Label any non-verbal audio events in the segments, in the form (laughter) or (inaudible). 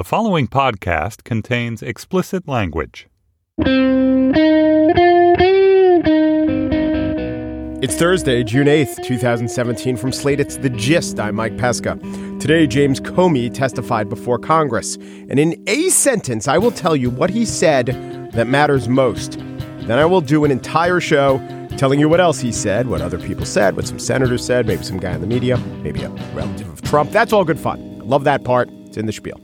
The following podcast contains explicit language. It's Thursday, June 8th, 2017. From Slate, it's The Gist. I'm Mike Pesca. Today, James Comey testified before Congress. And in a sentence, I will tell you what he said that matters most. Then I will do an entire show telling you what else he said, what other people said, what some senators said, maybe some guy in the media, maybe a relative of Trump. That's all good fun. Love that part. It's in the spiel.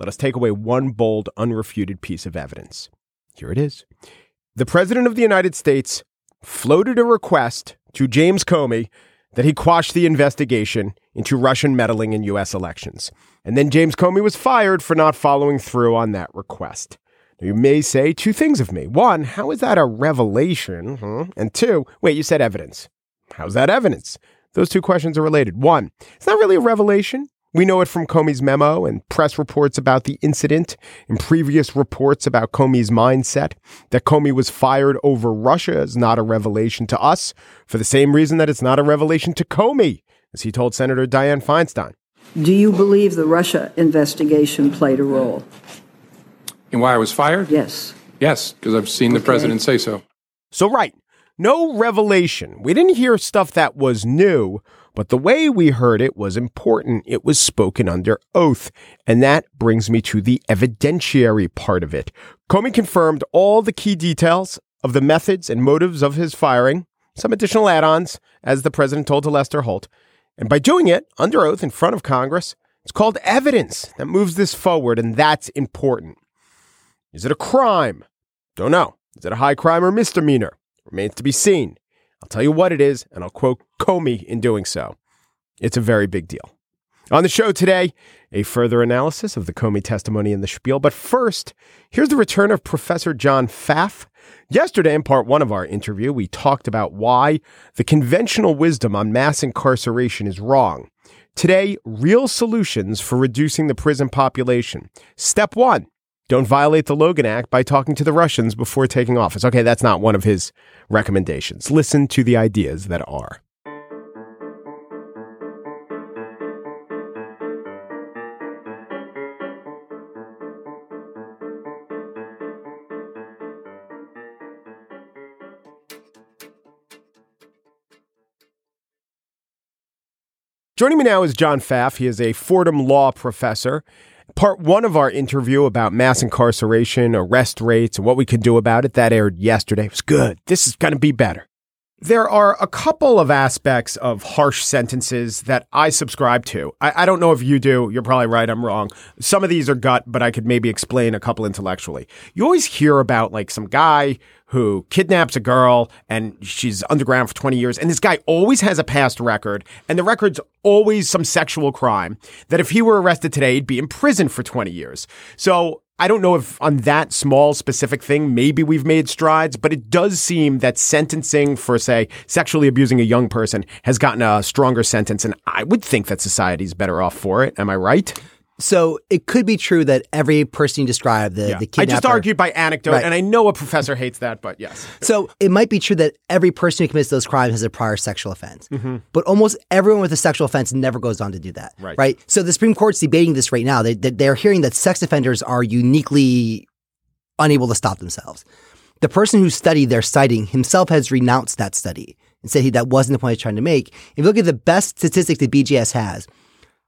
Let us take away one bold, unrefuted piece of evidence. Here it is. The President of the United States floated a request to James Comey that he quash the investigation into Russian meddling in U.S. elections. And then James Comey was fired for not following through on that request. Now, you may say two things of me. One, how is that a revelation? Huh? And two, wait, you said evidence. How's that evidence? Those two questions are related. One, it's not really a revelation. We know it from Comey's memo and press reports about the incident and previous reports about Comey's mindset. That Comey was fired over Russia is not a revelation to us for the same reason that it's not a revelation to Comey, as he told Senator Dianne Feinstein. Do you believe the Russia investigation played a role? In why I was fired? Yes. Yes, because I've seen the president say so. So, right, no revelation. We didn't hear stuff that was new, but the way we heard it was important. It was spoken under oath. And that brings me to the evidentiary part of it. Comey confirmed all the key details of the methods and motives of his firing, some additional add ons, as the president told to Lester Holt. And by doing it under oath in front of Congress, it's called evidence that moves this forward, and that's important. Is it a crime? Don't know. Is it a high crime or misdemeanor? Remains to be seen. I'll tell you what it is, and I'll quote Comey in doing so. It's a very big deal. On the show today, a further analysis of the Comey testimony in the spiel. But first, here's the return of Professor John Pfaff. Yesterday, in part one of our interview, we talked about why the conventional wisdom on mass incarceration is wrong. Today, real solutions for reducing the prison population. Step one don't violate the Logan Act by talking to the Russians before taking office. Okay, that's not one of his recommendations. Listen to the ideas that are. Joining me now is John Pfaff. He is a Fordham law professor. Part one of our interview about mass incarceration, arrest rates, and what we could do about it, that aired yesterday. It was good. This is going to be better. There are a couple of aspects of harsh sentences that I subscribe to. I, I don't know if you do. You're probably right. I'm wrong. Some of these are gut, but I could maybe explain a couple intellectually. You always hear about like some guy who kidnaps a girl and she's underground for 20 years. And this guy always has a past record, and the record's always some sexual crime that if he were arrested today, he'd be in prison for 20 years. So I don't know if on that small specific thing, maybe we've made strides, but it does seem that sentencing for, say, sexually abusing a young person has gotten a stronger sentence. And I would think that society's better off for it. Am I right? So it could be true that every person you describe, the, the I just argued by anecdote, Right. and I know a professor hates that, but yes. So it might be true that every person who commits those crimes has a prior sexual offense. Mm-hmm. But almost everyone with a sexual offense never goes on to do that. Right. So the Supreme Court's debating this right now. They, they, they're hearing that sex offenders are uniquely unable to stop themselves. The person who studied their citing himself has renounced that study and said he, that wasn't the point he's trying to make. If you look at the best statistics that BJS has,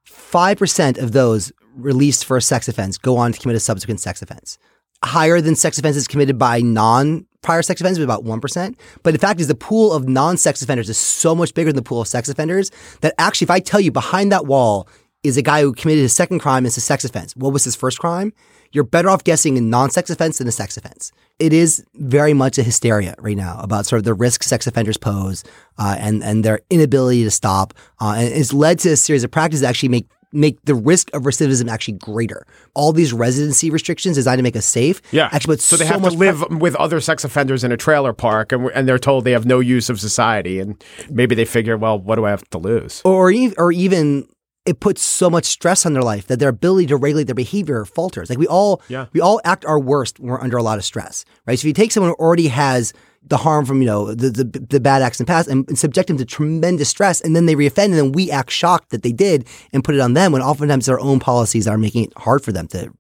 5% of those released for a sex offense go on to commit a subsequent sex offense. Higher than sex offenses committed by non prior sex offenders, about 1%. But the fact is, the pool of non sex offenders is so much bigger than the pool of sex offenders that actually, if I tell you behind that wall is a guy who committed his second crime as a sex offense, what was his first crime? You're better off guessing a non sex offense than a sex offense. It is very much a hysteria right now about sort of the risk sex offenders pose uh, and, and their inability to stop. Uh, and it's led to a series of practices that actually make make the risk of recidivism actually greater. All these residency restrictions designed to make us safe. Yeah. Actually, so they so have to live with other sex offenders in a trailer park, and, and they're told they have no use of society, and maybe they figure, well, what do I have to lose? or or even it puts so much stress on their life that their ability to regulate their behavior falters. Like we all, Yeah. we all act our worst when we're under a lot of stress, right? So if you take someone who already has the harm from, you know, the, the, the bad acts in the past and, and subject them to tremendous stress and then they reoffend and then we act shocked that they did and put it on them when oftentimes their own policies are making it hard for them to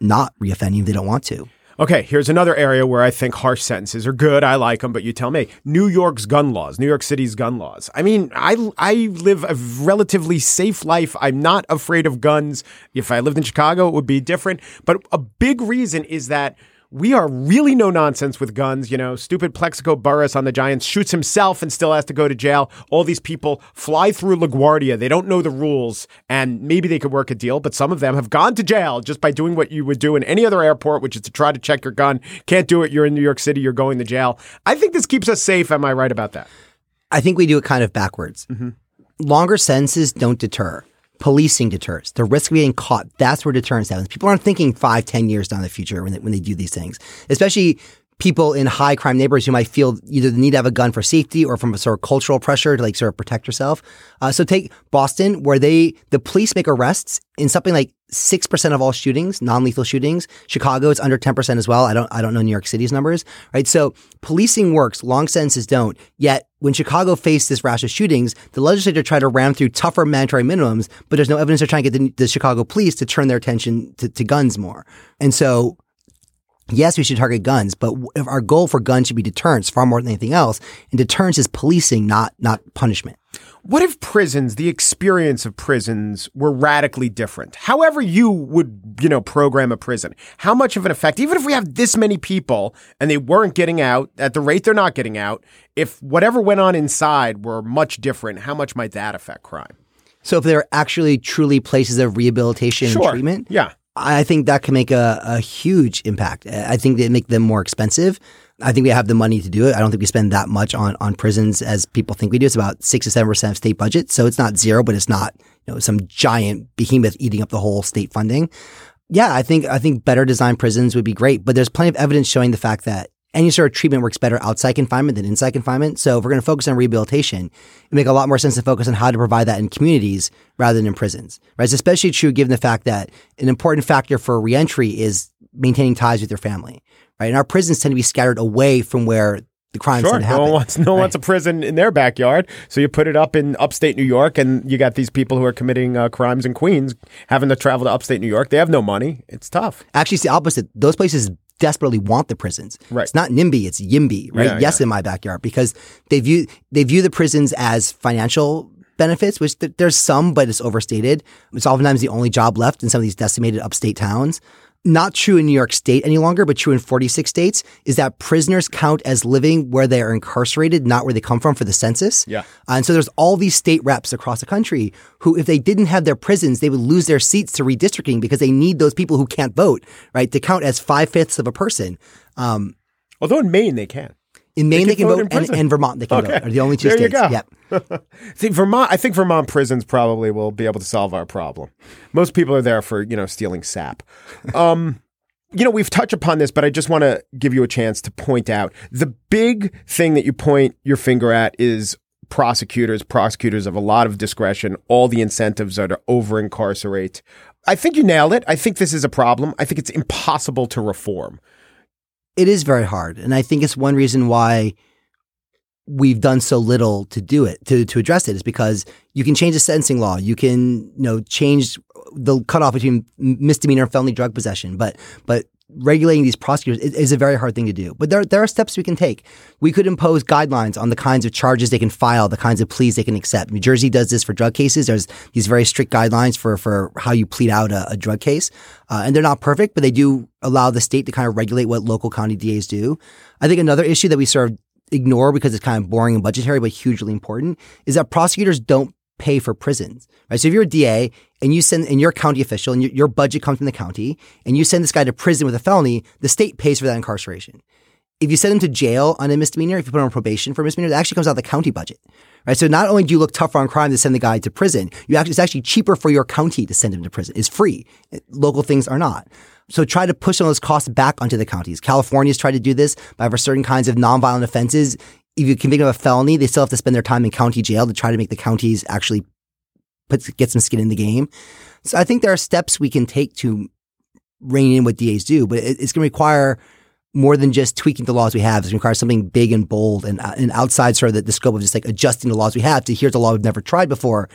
not reoffend if they don't want to. Okay, here's another area where I think harsh sentences are good. I like them, but you tell me. New York's gun laws, New York City's gun laws. I mean, I I live a relatively safe life. I'm not afraid of guns. If I lived in Chicago, it would be different. But a big reason is that we are really no nonsense with guns. You know, stupid Plaxico Burress on the Giants shoots himself and still has to go to jail. All these people fly through LaGuardia. They don't know the rules, and maybe they could work a deal, but some of them have gone to jail just by doing what you would do in any other airport, which is to try to check your gun. Can't do it. You're in New York City. You're going to jail. I think this keeps us safe. Am I right about that? I think we do it kind of backwards. Mm-hmm. Longer sentences don't deter. Policing deters. The risk of getting caught, that's where deterrence happens. People aren't thinking five, ten years down the future when they, when they do these things, especially people in high crime neighborhoods who might feel either the need to have a gun for safety or from a sort of cultural pressure to like sort of protect yourself. Uh, so take Boston, where they, the police make arrests in something like 6% of all shootings, non-lethal shootings. Chicago, it's under 10% as well. I don't, I don't know New York City's numbers, right? So policing works, long sentences don't. Yet when Chicago faced this rash of shootings, the legislature tried to ram through tougher mandatory minimums, but there's no evidence they're trying to get the, the Chicago police to turn their attention to, to guns more. And so Yes, we should target guns, but if our goal for guns should be deterrence far more than anything else. And deterrence is policing, not not punishment. What if prisons, the experience of prisons were radically different? However you would, you know, program a prison, how much of an effect, even if we have this many people and they weren't getting out at the rate they're not getting out, if whatever went on inside were much different, how much might that affect crime? So if there are actually truly places of rehabilitation and treatment, Yeah. I think that can make a, a huge impact. I think they make them more expensive. I think we have the money to do it. I don't think we spend that much on, on prisons as people think we do. It's about six to seven percent of state budget. So it's not zero, but it's not, you know, some giant behemoth eating up the whole state funding. Yeah, I think I think better designed prisons would be great, but there's plenty of evidence showing the fact that any sort of treatment works better outside confinement than inside confinement. So if we're going to focus on rehabilitation, it make a lot more sense to focus on how to provide that in communities rather than in prisons. Right? It's especially true given the fact that an important factor for reentry is maintaining ties with your family. Right? And our prisons tend to be scattered away from where the crimes Sure. No happen. one wants no one wants a prison in their backyard, so you put it up in upstate New York, and you got these people who are committing uh, crimes in Queens having to travel to upstate New York. They have no money. It's tough. Actually, it's the opposite. Those places desperately want the prisons. Right. It's not NIMBY, it's YIMBY, right? Yeah, yes, yeah. in my backyard because they view they view the prisons as financial benefits, which th- there's some, but it's overstated. It's oftentimes the only job left in some of these decimated upstate towns. Not true in New York State any longer, but true in 46 states is that prisoners count as living where they are incarcerated, not where they come from for the census. Yeah. Uh, and so there's all these state reps across the country who, if they didn't have their prisons, they would lose their seats to redistricting because they need those people who can't vote, right, to count as five fifths of a person. Um, Although in Maine they can. In Maine, can they can vote and, and Vermont, they can Okay. vote. Are the only two There you states. go. Yep. (laughs) See, Vermont. I think Vermont prisons probably will be able to solve our problem. Most people are there for you know stealing sap. Um, (laughs) you know, we've touched upon this, but I just want to give you a chance to point out the big thing that you point your finger at is prosecutors. Prosecutors have a lot of discretion. All the incentives are to over incarcerate. I think you nailed it. I think this is a problem. I think it's impossible to reform. It is very hard. And I think it's one reason why we've done so little to do it, to, to address it, is because you can change the sentencing law. You can, you know, change the cutoff between misdemeanor and felony drug possession. But, but regulating these prosecutors is, is a very hard thing to do. But there, there are steps we can take. We could impose guidelines on the kinds of charges they can file, the kinds of pleas they can accept. New Jersey does this for drug cases. There's these very strict guidelines for, for how you plead out a, a drug case. Uh, and they're not perfect, but they do allow the state to kind of regulate what local county DAs do. I think another issue that we sort of ignore because it's kind of boring and budgetary, but hugely important is that prosecutors don't pay for prisons, right? So if you're a DA and you send, and you're a county official and your, your budget comes from the county and you send this guy to prison with a felony, the state pays for that incarceration. If you send him to jail on a misdemeanor, if you put him on probation for a misdemeanor, that actually comes out of the county budget, right? So not only do you look tougher on crime to send the guy to prison, you actually, it's actually cheaper for your county to send him to prison. It's free. Local things are not. So try to push some of those costs back onto the counties. California's tried to do this by for certain kinds of nonviolent offenses. If you convict them of a felony, they still have to spend their time in county jail to try to make the counties actually get some skin in the game. So I think there are steps we can take to rein in what DAs do, but it, it's going to require more than just tweaking the laws we have. It's going to require something big and bold and, uh, and outside sort of the, the scope of just like adjusting the laws we have to here's a law we've never tried before,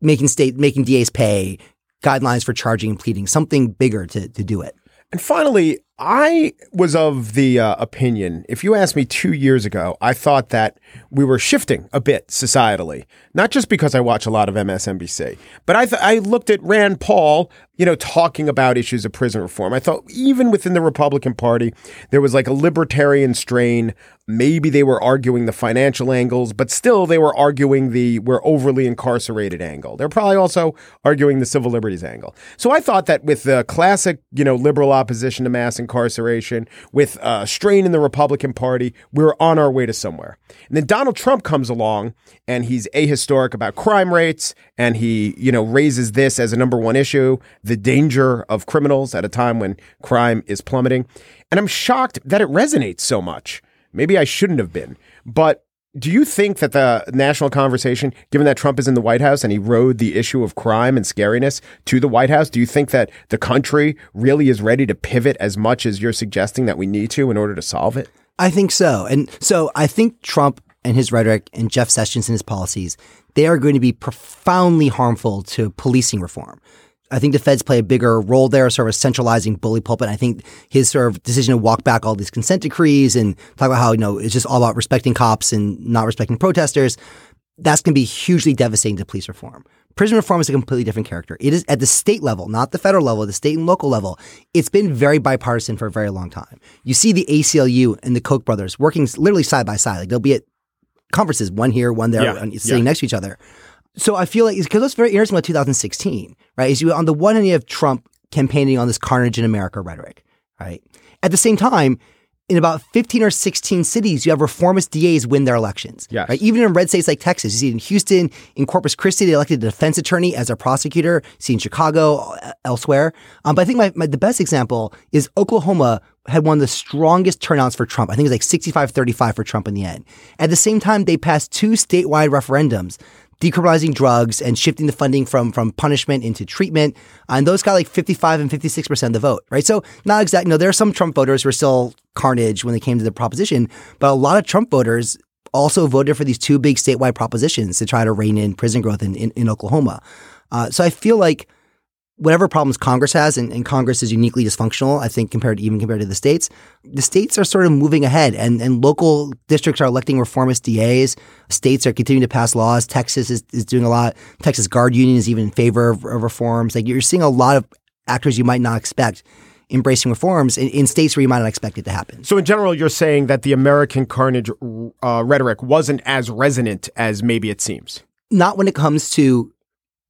making state making DAs pay guidelines for charging and pleading, something bigger to to do it. And finally, I was of the uh, opinion, if you asked me two years ago, I thought that we were shifting a bit societally, not just because I watch a lot of MSNBC, but I, th- I looked at Rand Paul, you know, talking about issues of prison reform. I thought even within the Republican Party, there was like a libertarian strain. Maybe they were arguing the financial angles, but still they were arguing the we're overly incarcerated angle. They're probably also arguing the civil liberties angle. So I thought that with the classic, you know, liberal opposition to mass incarceration, with a strain in the Republican Party, we were on our way to somewhere. And then Donald Trump comes along and he's ahistoric about crime rates and he, you know, raises this as a number one issue, the danger of criminals at a time when crime is plummeting. And I'm shocked that it resonates so much. Maybe I shouldn't have been. But do you think that the national conversation, given that Trump is in the White House and he rode the issue of crime and scariness to the White House, do you think that the country really is ready to pivot as much as you're suggesting that we need to in order to solve it? I think so. And so I think Trump and his rhetoric and Jeff Sessions and his policies, they are going to be profoundly harmful to policing reform. I think the feds play a bigger role there, sort of centralizing bully pulpit. I think his sort of decision to walk back all these consent decrees and talk about how, you know, it's just all about respecting cops and not respecting protesters, that's going to be hugely devastating to police reform. Prison reform is a completely different character. It is at the state level, not the federal level, the state and local level. It's been very bipartisan for a very long time. You see the ACLU and the Koch brothers working literally side by side. Like they'll be at conferences, one here, one there, Yeah, sitting yeah. next to each other. So I feel like because what's very interesting about 2016, right? Is you on the one hand you have Trump campaigning on this carnage in America rhetoric, right? At the same time, in about 15 or 16 cities, you have reformist DAs win their elections. Yes. Right? Even in red states like Texas, you see it in Houston, in Corpus Christi, they elected a defense attorney as a prosecutor. You see in Chicago, elsewhere. Um, but I think my, my, the best example is Oklahoma had one of the strongest turnouts for Trump. I think it was like 65 35 for Trump in the end. At the same time, they passed two statewide referendums decriminalizing drugs and shifting the funding from from punishment into treatment. And those got like 55 and 56% of the vote, right? So not exactly, know, there are some Trump voters who are still carnage when they came to the proposition, but a lot of Trump voters also voted for these two big statewide propositions to try to rein in prison growth in, in, in Oklahoma. Uh, so I feel like whatever problems Congress has, and, and, Congress is uniquely dysfunctional, I think, compared even compared to the states, the states are sort of moving ahead, and, and local districts are electing reformist DAs. States are continuing to pass laws. Texas is, is doing a lot. Texas Guard Union is even in favor of, of reforms. Like you're seeing a lot of actors you might not expect embracing reforms in, in, states where you might not expect it to happen. So, in general, you're saying that the American carnage uh, rhetoric wasn't as resonant as maybe it seems. Not when it comes to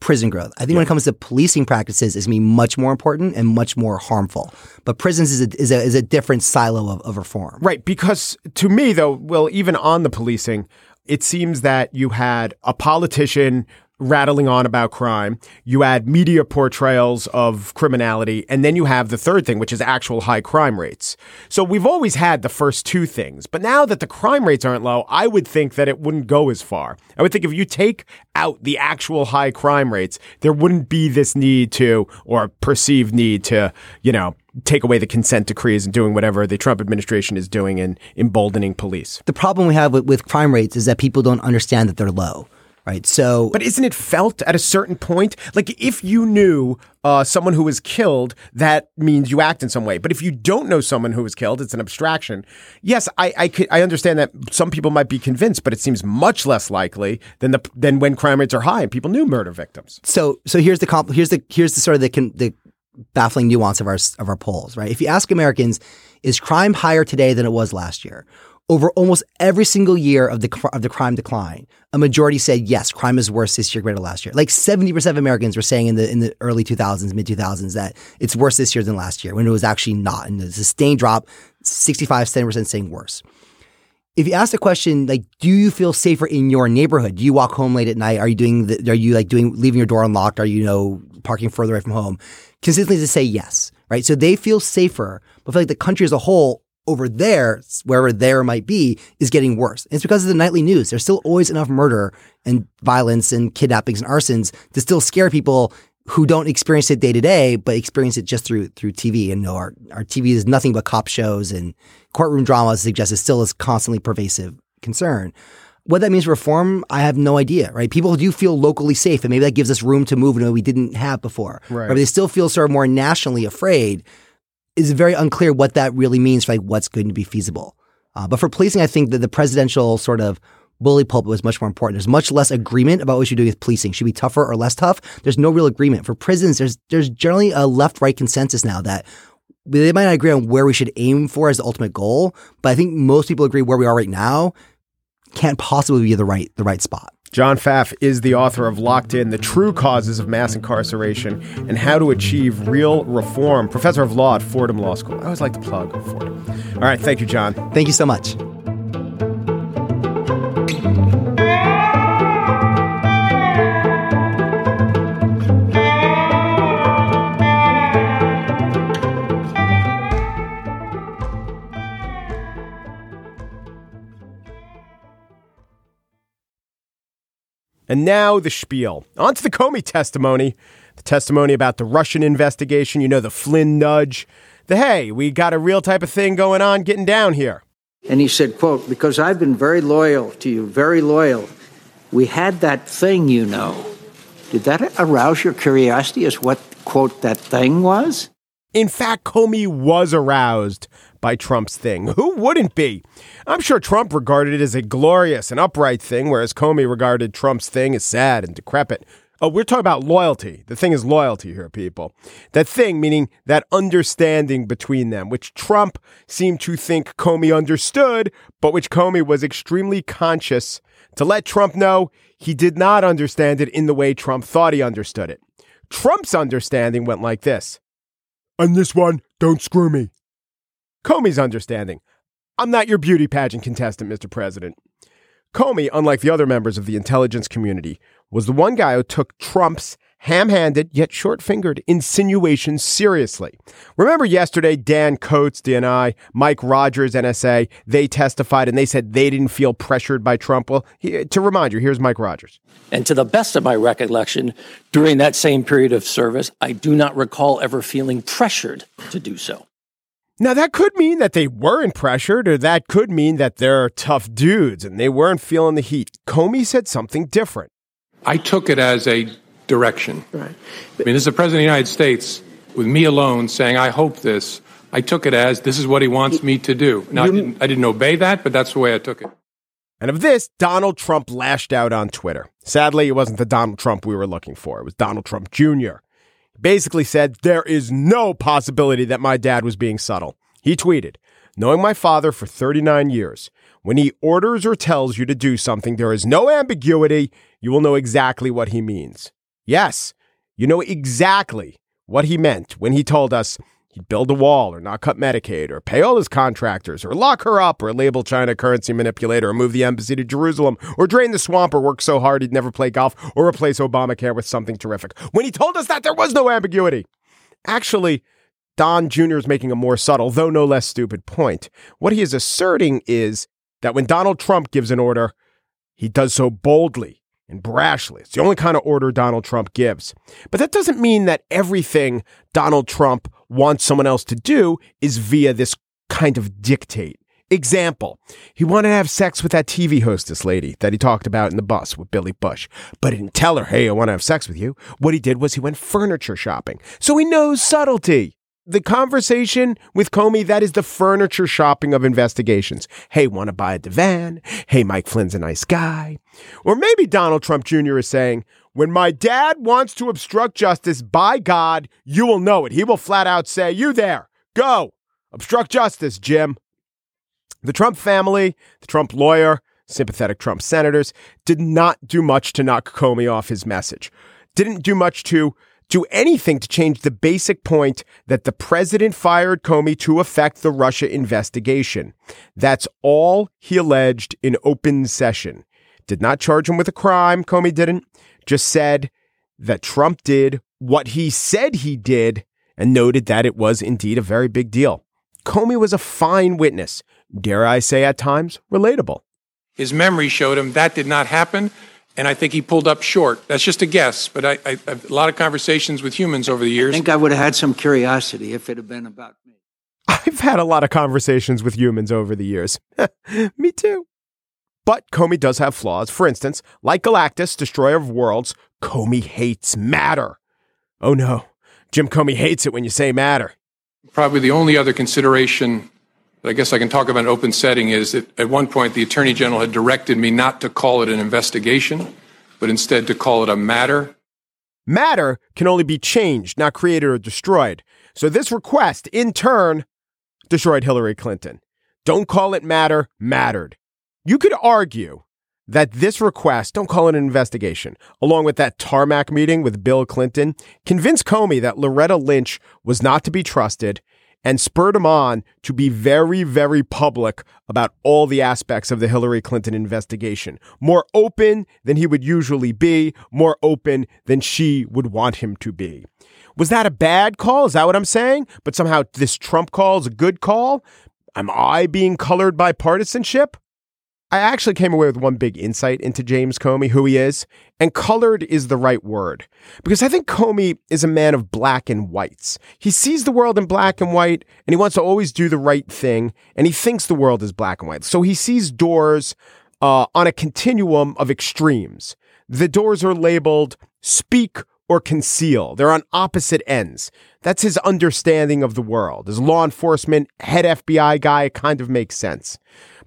prison growth. I think yeah. when it comes to policing practices, it's going to be much more important and much more harmful. But prisons is a, is a, is a different silo of, of reform. Right. Because to me, though, well, even on the policing, it seems that you had a politician rattling on about crime. You add media portrayals of criminality. And then you have the third thing, which is actual high crime rates. So we've always had the first two things. But now that the crime rates aren't low, I would think that it wouldn't go as far. I would think if you take out the actual high crime rates, there wouldn't be this need to, or perceived need to, you know, take away the consent decrees and doing whatever the Trump administration is doing in emboldening police. The problem we have with, with crime rates is that people don't understand that they're low right? So, but isn't it felt at a certain point? Like if you knew uh, someone who was killed, that means you act in some way. But if you don't know someone who was killed, it's an abstraction. Yes, I I, could, I understand that some people might be convinced, but it seems much less likely than the than when crime rates are high and people knew murder victims. So so here's the comp- here's the here's the sort of the the baffling nuance of our of our polls, right? If you ask Americans, is crime higher today than it was last year? Over almost every single year of the of the crime decline, a majority said yes, crime is worse this year to last year. Like seventy percent of Americans were saying in the in the early two thousands, mid two thousands that it's worse this year than last year when it was actually not. And the sustained drop, 65, 70 percent saying worse. If you ask the question like, do you feel safer in your neighborhood? Do you walk home late at night? Are you doing? The, are you like doing leaving your door unlocked? Are you, you know parking further away from home? Consistently to say yes, right? So they feel safer, but feel like the country as a whole over there, wherever there might be, is getting worse. And it's because of the nightly news. There's still always enough murder and violence and kidnappings and arsons to still scare people who don't experience it day to day, but experience it just through through TV. And our our TV is nothing but cop shows and courtroom dramas. Suggests it still is constantly pervasive concern. What that means for reform, I have no idea. Right? People do feel locally safe, and maybe that gives us room to move in a way we didn't have before. Right. But they still feel sort of more nationally afraid. It's very unclear what that really means for like what's going to be feasible. Uh, but for policing, I think that the presidential sort of bully pulpit was much more important. There's much less agreement about what should do with policing. Should be tougher or less tough? There's no real agreement. For prisons, there's there's generally a left right consensus now that they might not agree on where we should aim for as the ultimate goal, but I think most people agree where we are right now can't possibly be the right the right spot. John Pfaff is the author of Locked In The True Causes of Mass Incarceration and How to Achieve Real Reform, professor of law at Fordham Law School. I always like to plug Fordham. All right, thank you, John. Thank you so much. And now the spiel. On to the Comey testimony. The testimony about the Russian investigation, you know, the Flynn nudge. The hey, we got a real type of thing going on getting down here. And he said, quote, because I've been very loyal to you, very loyal. We had that thing, you know. Did that arouse your curiosity as what, quote, that thing was? In fact, Comey was aroused by Trump's thing. Who wouldn't be? I'm sure Trump regarded it as a glorious and upright thing, whereas Comey regarded Trump's thing as sad and decrepit. Oh, we're talking about loyalty. The thing is loyalty here, people. That thing, meaning that understanding between them, which Trump seemed to think Comey understood, but which Comey was extremely conscious to let Trump know he did not understand it in the way Trump thought he understood it. Trump's understanding went like this On this one, don't screw me. Comey's understanding. I'm not your beauty pageant contestant, Mr. President. Comey, unlike the other members of the intelligence community, was the one guy who took Trump's ham handed yet short fingered insinuations seriously. Remember yesterday, Dan Coats, DNI, Mike Rogers, NSA, they testified and they said they didn't feel pressured by Trump. Well, he, to remind you, here's Mike Rogers. And to the best of my recollection, during that same period of service, I do not recall ever feeling pressured to do so. Now, that could mean that they weren't pressured, or that could mean that they're tough dudes and they weren't feeling the heat. Comey said something different. I took it as a direction. Right. I mean, as the President of the United States, with me alone saying, I hope this, I took it as this is what he wants me to do. Now, I didn't, I didn't obey that, but that's the way I took it. And of this, Donald Trump lashed out on Twitter. Sadly, it wasn't the Donald Trump we were looking for. It was Donald Trump Jr basically said, There is no possibility that my dad was being subtle. He tweeted, Knowing my father for 39 years, when he orders or tells you to do something, there is no ambiguity. You will know exactly what he means. Yes, you know exactly what he meant when he told us he'd build a wall or not cut Medicaid or pay all his contractors or lock her up or label China currency manipulator or move the embassy to Jerusalem or drain the swamp or work so hard he'd never play golf or replace Obamacare with something terrific. When he told us that there was no ambiguity. Actually, Don Jr. is making a more subtle, though no less stupid point. What he is asserting is that when Donald Trump gives an order, he does so boldly and brashly. It's the only kind of order Donald Trump gives. But that doesn't mean that everything Donald Trump wants someone else to do is via this kind of dictate. Example, he wanted to have sex with that TV hostess lady that he talked about in the bus with Billy Bush, but he didn't tell her, hey, I want to have sex with you. What he did was he went furniture shopping. So he knows subtlety. The conversation with Comey, that is the furniture shopping of investigations. Hey, want to buy a divan? Hey, Mike Flynn's a nice guy. Or maybe Donald Trump Jr. is saying, when my dad wants to obstruct justice, by God, you will know it. He will flat out say, You there, go, obstruct justice, Jim. The Trump family, the Trump lawyer, sympathetic Trump senators did not do much to knock Comey off his message. Didn't do much to do anything to change the basic point that the president fired Comey to affect the Russia investigation. That's all he alleged in open session. Did not charge him with a crime, Comey didn't just said that Trump did what he said he did and noted that it was indeed a very big deal. Comey was a fine witness, dare I say at times, relatable. His memory showed him that did not happen, and I think he pulled up short. That's just a guess, but I, I, have a lot of conversations with humans over the years. I think I would have had some curiosity if it had been about me. (laughs) I've had a lot of conversations with humans over the years. (laughs) me too. But Comey does have flaws. For instance, like Galactus, destroyer of worlds, Comey hates matter. Oh no, Jim Comey hates it when you say matter. Probably the only other consideration that I guess I can talk about in open setting is that at one point the Attorney General had directed me not to call it an investigation, but instead to call it a matter. Matter can only be changed, not created or destroyed. So this request, in turn, destroyed Hillary Clinton. Don't call it matter, mattered. You could argue that this request, don't call it an investigation, along with that tarmac meeting with Bill Clinton, convinced Comey that Loretta Lynch was not to be trusted and spurred him on to be very, very public about all the aspects of the Hillary Clinton investigation. More open than he would usually be, more open than she would want him to be. Was that a bad call? Is that what I'm saying? But somehow this Trump call is a good call? Am I being colored by partisanship? I actually came away with one big insight into James Comey, who he is, and colored is the right word. Because I think Comey is a man of black and whites. He sees the world in black and white, and he wants to always do the right thing, and he thinks the world is black and white. So he sees doors uh, on a continuum of extremes. The doors are labeled speak or conceal. They're on opposite ends. That's his understanding of the world. As law enforcement, head FBI guy, kind of makes sense.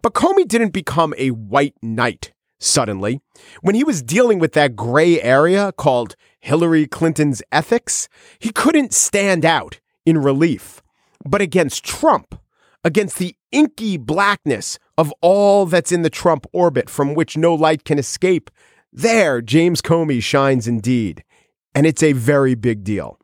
But Comey didn't become a white knight suddenly. When he was dealing with that gray area called Hillary Clinton's ethics, he couldn't stand out in relief. But against Trump, against the inky blackness of all that's in the Trump orbit from which no light can escape, there James Comey shines indeed. And it's a very big deal.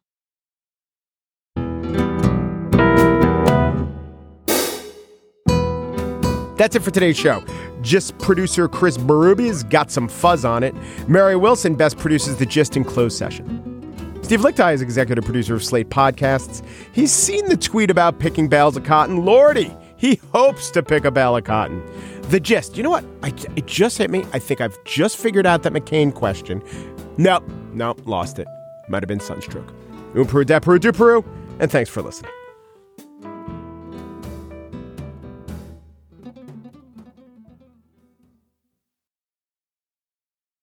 That's it for today's show. Gist producer Chris Berube got some fuzz on it. Mary Wilson best produces the Gist in closed session. Steve Lickteig is executive producer of Slate Podcasts. He's seen the tweet about picking bales of cotton. Lordy, he hopes to pick a bale of cotton. The gist. You know what? I, it just hit me. I think I've just figured out that McCain question. Nope, nope, lost it. Might have been sunstroke. Un Peru, de Peru, Peru, and thanks for listening.